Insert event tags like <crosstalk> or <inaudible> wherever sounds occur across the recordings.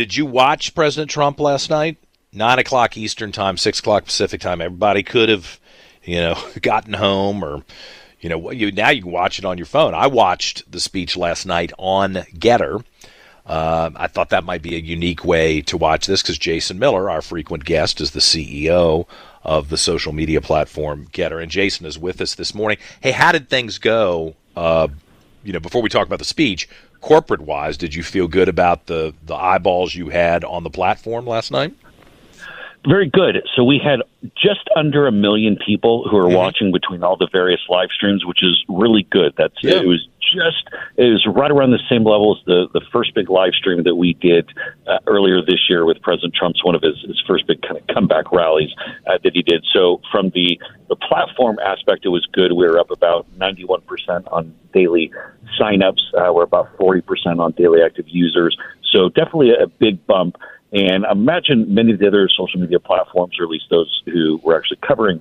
Did you watch President Trump last night? Nine o'clock Eastern time, six o'clock Pacific time. Everybody could have, you know, <laughs> gotten home or, you know, you now you can watch it on your phone. I watched the speech last night on GETTR. Uh, I thought that might be a unique way to watch this because Jason Miller, our frequent guest, is the CEO of the social media platform GETTR, and Jason is with us this morning. Hey, how did things go? Uh, you know, before we talk about the speech, corporate wise, did you feel good about the the eyeballs you had on the platform last night? Very good. So we had just under a million people who are mm-hmm. watching between all the various live streams, which is really good. That's yeah. it was just was right around the same level as the the first big live stream that we did uh, earlier this year with President Trump's one of his, his first big kind of comeback rallies uh, that he did. So from the the platform aspect, it was good. We were up about 91 percent on daily signups. Uh, we're about 40 percent on daily active users. So definitely a, big bump. And imagine many of the other social media platforms, or at least those who were actually covering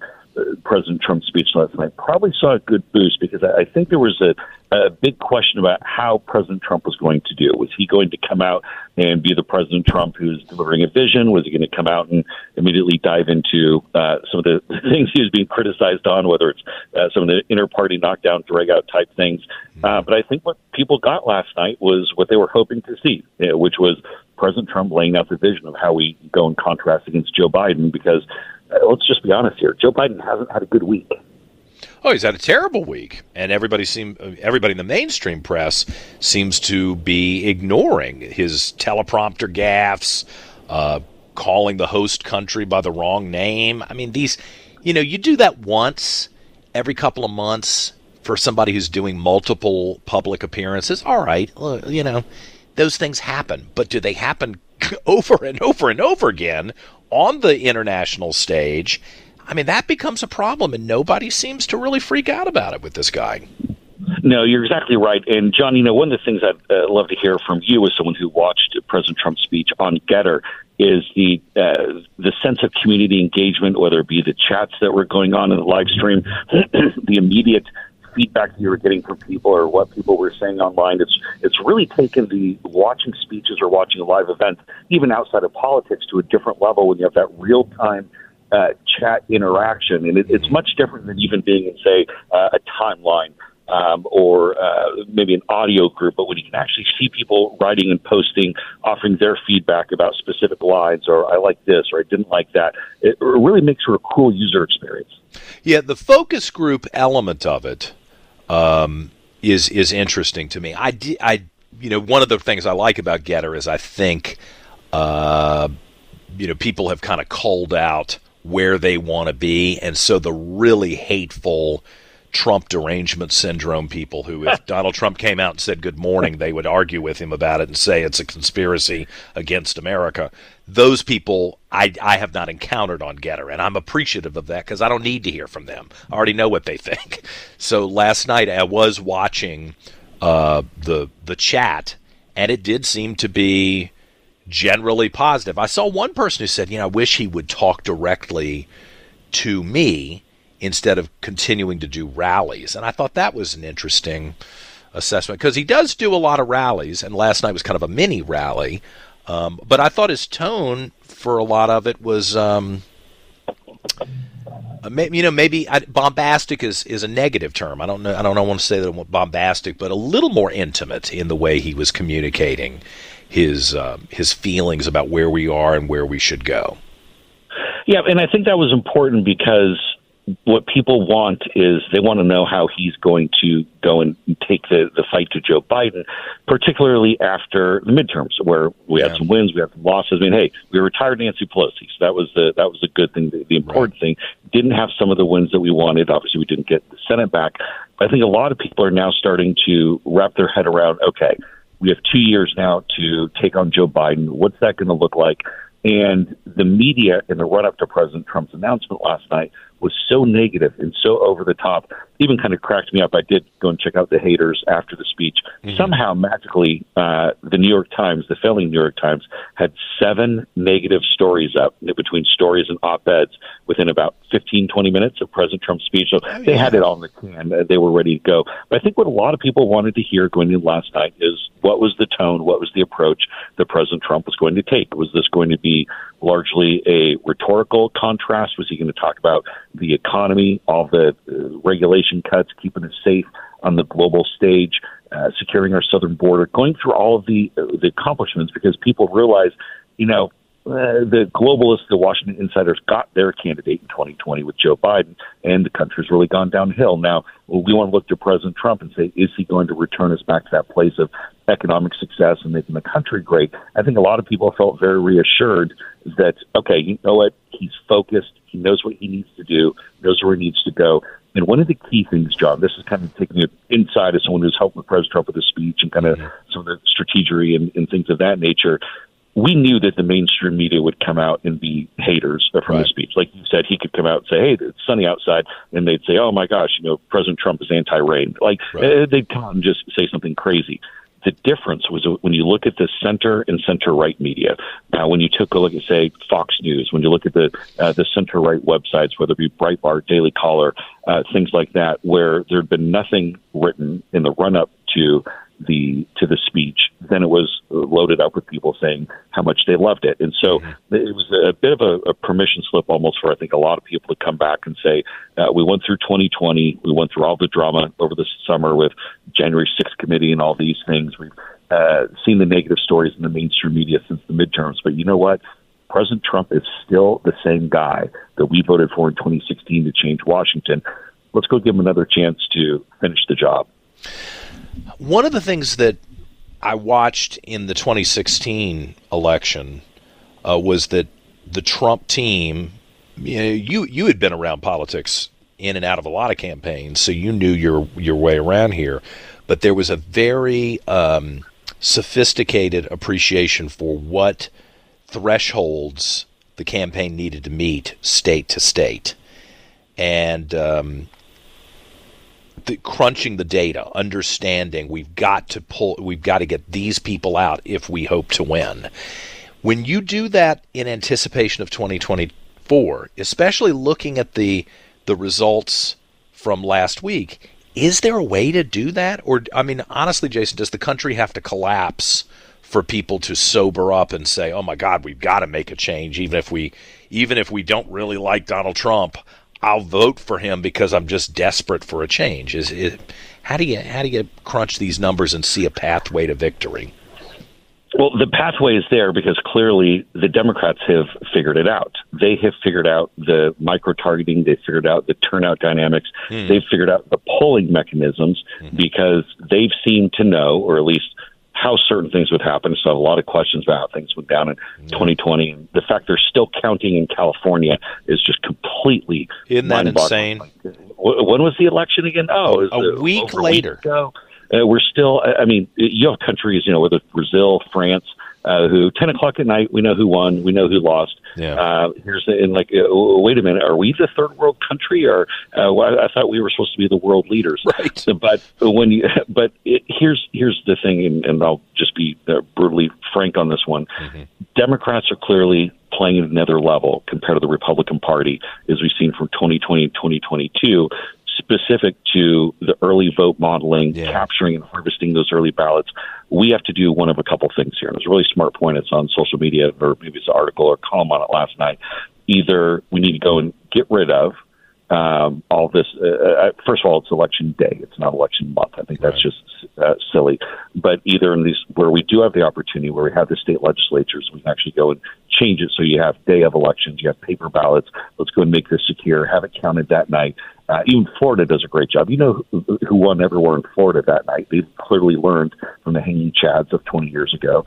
President Trump's speech last night, probably saw a good boost because I think there was a, a big question about how President Trump was going to do. Was he going to come out and be the President Trump who's delivering a vision? Was he going to come out and immediately dive into uh, some of the <laughs> things he was being criticized on, whether it's uh, some of the inter-party knockdown, drag-out type things? Uh, but I think what people got last night was what they were hoping to see, which was President Trump laying out the vision of how we go in contrast against Joe Biden because let's just be honest here, Joe Biden hasn't had a good week. Oh, he's had a terrible week, and everybody seem everybody in the mainstream press seems to be ignoring his teleprompter gaffes, uh, calling the host country by the wrong name. I mean, these, you know, you do that once every couple of months for somebody who's doing multiple public appearances. All right, you know, those things happen, but do they happen <laughs> over and over and over again on the international stage? I mean, that becomes a problem, and nobody seems to really freak out about it with this guy. No, you're exactly right. And John, you know, one of the things I'd uh, love to hear from you as someone who watched President Trump's speech on GETTR is the uh, the sense of community engagement, whether it be the chats that were going on in the live stream, <clears throat> the immediate feedback that you were getting from people or what people were saying online. It's it's really taken the watching speeches or watching live events, even outside of politics, to a different level when you have that real time uh, chat interaction, and it, it's much different than even being in say uh, a timeline. Um, or uh, maybe an audio group, but when you can actually see people writing and posting, offering their feedback about specific lines, or I like this, or I didn't like that, it really makes for a cool user experience. Yeah, the focus group element of it um, is is interesting to me. I, I, you know, one of the things I like about GETTR is I think, uh, you know, people have kind of culled out where they want to be, and so the really hateful. Trump derangement syndrome people who, if <laughs> Donald Trump came out and said good morning, they would argue with him about it and say it's a conspiracy against America those people I, I have not encountered on GETTR, and I'm appreciative of that because I don't need to hear from them. I already know what they <laughs> think. So last night I was watching uh, the the chat, and it did seem to be generally positive. I saw one person who said, "You know, I wish he would talk directly to me instead of continuing to do rallies," and I thought that was an interesting assessment because he does do a lot of rallies, and last night was kind of a mini rally. Um, but I thought his tone for a lot of it was um, uh, you know, maybe I, bombastic is, is a negative term. I don't know. I don't want to say that bombastic, but a little more intimate in the way he was communicating his uh, his feelings about where we are and where we should go. Yeah, and I think that was important because what people want is they want to know how he's going to go and take the, the fight to Joe Biden, particularly after the midterms, where we had yeah. some wins, we had some losses. I mean, hey, we retired Nancy Pelosi, so that was the that was the good thing. The, the important right. thing didn't have some of the wins that we wanted. Obviously, we didn't get the Senate back. I think a lot of people are now starting to wrap their head around. Okay, we have two years now to take on Joe Biden. What's that going to look like? And the media in the run up to President Trump's announcement last night was so negative and so over the top, even kind of cracked me up. I did go and check out the haters after the speech. Mm-hmm. Somehow, magically, uh, the New York Times, the failing New York Times, had seven negative stories up between stories and op eds within about 15, 20 minutes of President Trump's speech. So oh, they had it on the can. Uh, they were ready to go. But I think what a lot of people wanted to hear going in last night is what was the tone, what was the approach that President Trump was going to take? Was this going to be largely a rhetorical contrast? Was he going to talk about the economy, all the uh, regulation cuts, keeping us safe on the global stage, uh, securing our southern border, going through all of the uh, the accomplishments because people realize, you know, uh, the globalists, the Washington insiders, got their candidate in 2020 with Joe Biden, and the country's really gone downhill. Now, we want to look to President Trump and say, is he going to return us back to that place of economic success and making the country great? I think a lot of people felt very reassured that, okay, you know what? He's focused. He knows what he needs to do, knows where he needs to go. And one of the key things, John, this is kind of taking it inside as someone who's helped with President Trump with his speech and kind of mm-hmm. some of the strategery and, and things of that nature we knew that the mainstream media would come out and be haters from right. the speech. Like you said, he could come out and say, "Hey, it's sunny outside," and they'd say, "Oh my gosh, you know, President Trump is anti-rain." Like right. uh, they'd come out and just say something crazy. The difference was when you look at the center and center right media. Now, when you took a look at, say, Fox News, when you look at the uh, the center right websites, whether it be Breitbart, Daily Caller, uh, things like that, where there had been nothing written in the run up to the to the speech, then it was loaded up with people saying how much they loved it, and so mm-hmm. it was a bit of a, a permission slip almost for I think a lot of people to come back and say uh, we went through 2020, we went through all the drama over the summer with January 6th committee and all these things. We've uh, seen the negative stories in the mainstream media since the midterms, but you know what? President Trump is still the same guy that we voted for in 2016 to change Washington. Let's go give him another chance to finish the job. One of the things that I watched in the 2016 election uh, was that the Trump team, you, know, you you had been around politics in and out of a lot of campaigns, so you knew your your way around here. But there was a very um, sophisticated appreciation for what thresholds the campaign needed to meet state to state, and um, the, crunching the data, understanding we've got to pull, we've got to get these people out if we hope to win. When you do that in anticipation of 2024, especially looking at the the results from last week, is there a way to do that? Or I mean, honestly, Jason, does the country have to collapse for people to sober up and say, "Oh my God, we've got to make a change," even if we even if we don't really like Donald Trump? I'll vote for him because I'm just desperate for a change. Is it, how do you how do you crunch these numbers and see a pathway to victory? Well, the pathway is there because clearly the Democrats have figured it out. They have figured out the micro targeting. They've figured out the turnout dynamics. Hmm. They've figured out the polling mechanisms hmm. because they've seemed to know, or at least how certain things would happen. So a lot of questions about how things went down in yeah. 2020. And the fact they're still counting in California is just completely isn't that insane? When was the election again? Oh, a week later. A week uh, we're still. I mean, you have countries, you know, whether Brazil, France, uh, who 10 o'clock at night, we know who won, we know who lost. Yeah. Uh, here's the, and like, uh, wait a minute, are we the third world country, or uh, well, I thought we were supposed to be the world leaders? <laughs> Right. <laughs> But when you, but it, here's here's the thing, and, and I'll just be uh, brutally frank on this one. Mm-hmm. Democrats are clearly playing at another level compared to the Republican Party, as we've seen from 2020 and 2022 specific to the early vote modeling, yeah. capturing and harvesting those early ballots, we have to do one of a couple things here. And it was a really smart point. It's on social media, or maybe it's an article or column on it last night. Either we need to go and get rid of um, all this. Uh, uh, first of all, it's election day. It's not election month. I think that's Right. just uh, silly. But either in these where we do have the opportunity, where we have the state legislatures, we can actually go and change it. So you have day of elections, you have paper ballots. Let's go and make this secure. Have it counted that night. Uh, even Florida does a great job. You know who, who won everywhere in Florida that night? They clearly learned from the hanging chads of 20 years ago.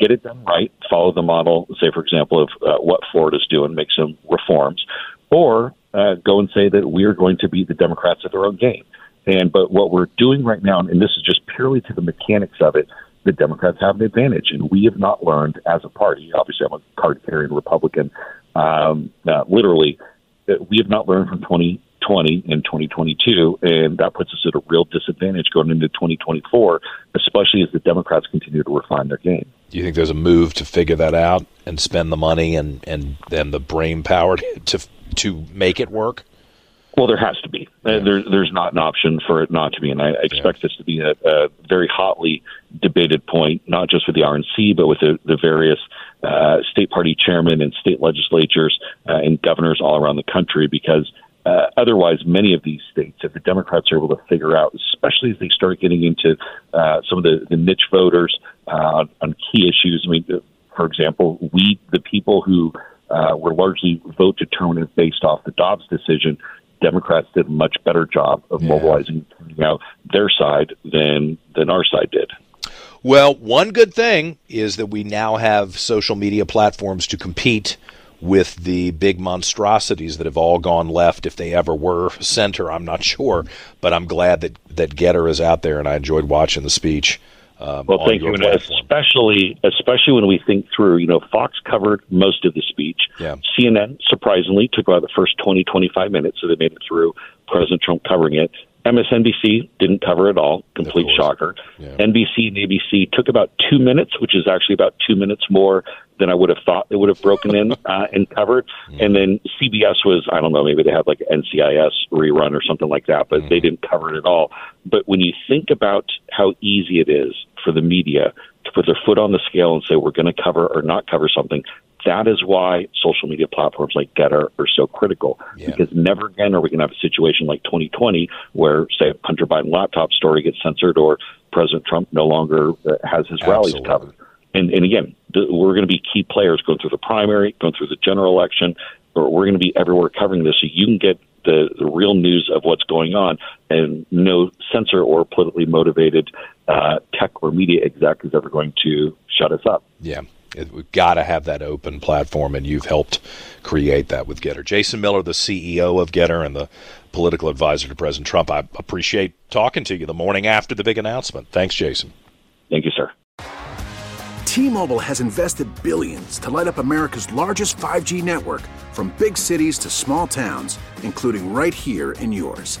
Get it done right. Follow the model. Say, for example, of uh, what Florida's doing. Make some reforms, or uh, go and say that we are going to be the Democrats at their own game. And but what we're doing right now, and this is just purely to the mechanics of it, the Democrats have an advantage, and we have not learned as a party. Obviously, I'm a card-carrying Republican. Um, uh, literally, we have not learned from 2020 and 2022, and that puts us at a real disadvantage going into 2024, especially as the Democrats continue to refine their game. Do you think there's a move to figure that out and spend the money and and and the brain power <laughs> to to make it work? Well, there has to be. Uh, there, there's not an option for it not to be, and I expect this to be a, a very hotly debated point, not just with the RNC, but with the, the various uh, state party chairmen and state legislatures uh, and governors all around the country, because uh, otherwise, many of these states, if the Democrats are able to figure out, especially as they start getting into uh, some of the, the niche voters uh, on, on key issues, I mean, for example, we, the people who uh, were largely vote determinant based off the Dobbs decision, Democrats did a much better job of Yeah. mobilizing you know, their side than than our side did. Well, one good thing is that we now have social media platforms to compete with the big monstrosities that have all gone left if they ever were center. I'm not sure, but I'm glad that that GETTR is out there, and I enjoyed watching the speech. Um, Well, thank you, and especially especially when we think through. You know, Fox covered most of the speech. Yeah. CNN surprisingly took about the first 20, 25 minutes, so they made it through. President Trump covering it. MSNBC didn't cover it all. Complete shocker. Yeah. NBC and ABC took about two minutes, which is actually about two minutes more than I would have thought they would have broken in <laughs> uh, and covered. And then CBS was, I don't know, maybe they had like an NCIS rerun or something like that, but they didn't cover it at all. But when you think about how easy it is for the media to put their foot on the scale and say we're going to cover or not cover something, that is why social media platforms like GETTR are so critical. Yeah. Because never again are we going to have a situation like 2020 where, say, a Hunter Biden laptop story gets censored or President Trump no longer uh, has his rallies covered. And, and again, th- we're going to be key players going through the primary, going through the general election, or we're going to be everywhere covering this so you can get the, the real news of what's going on and no censor or politically motivated uh, tech or media exec is ever going to shut us up. Yeah. It, we've got to have that open platform, and you've helped create that with GETTR. Jason Miller, the CEO of GETTR and the political advisor to President Trump. I appreciate talking to you the morning after the big announcement. Thanks, Jason. Thank you, sir. T-Mobile has invested billions to light up America's largest 5G network from big cities to small towns, including right here in yours.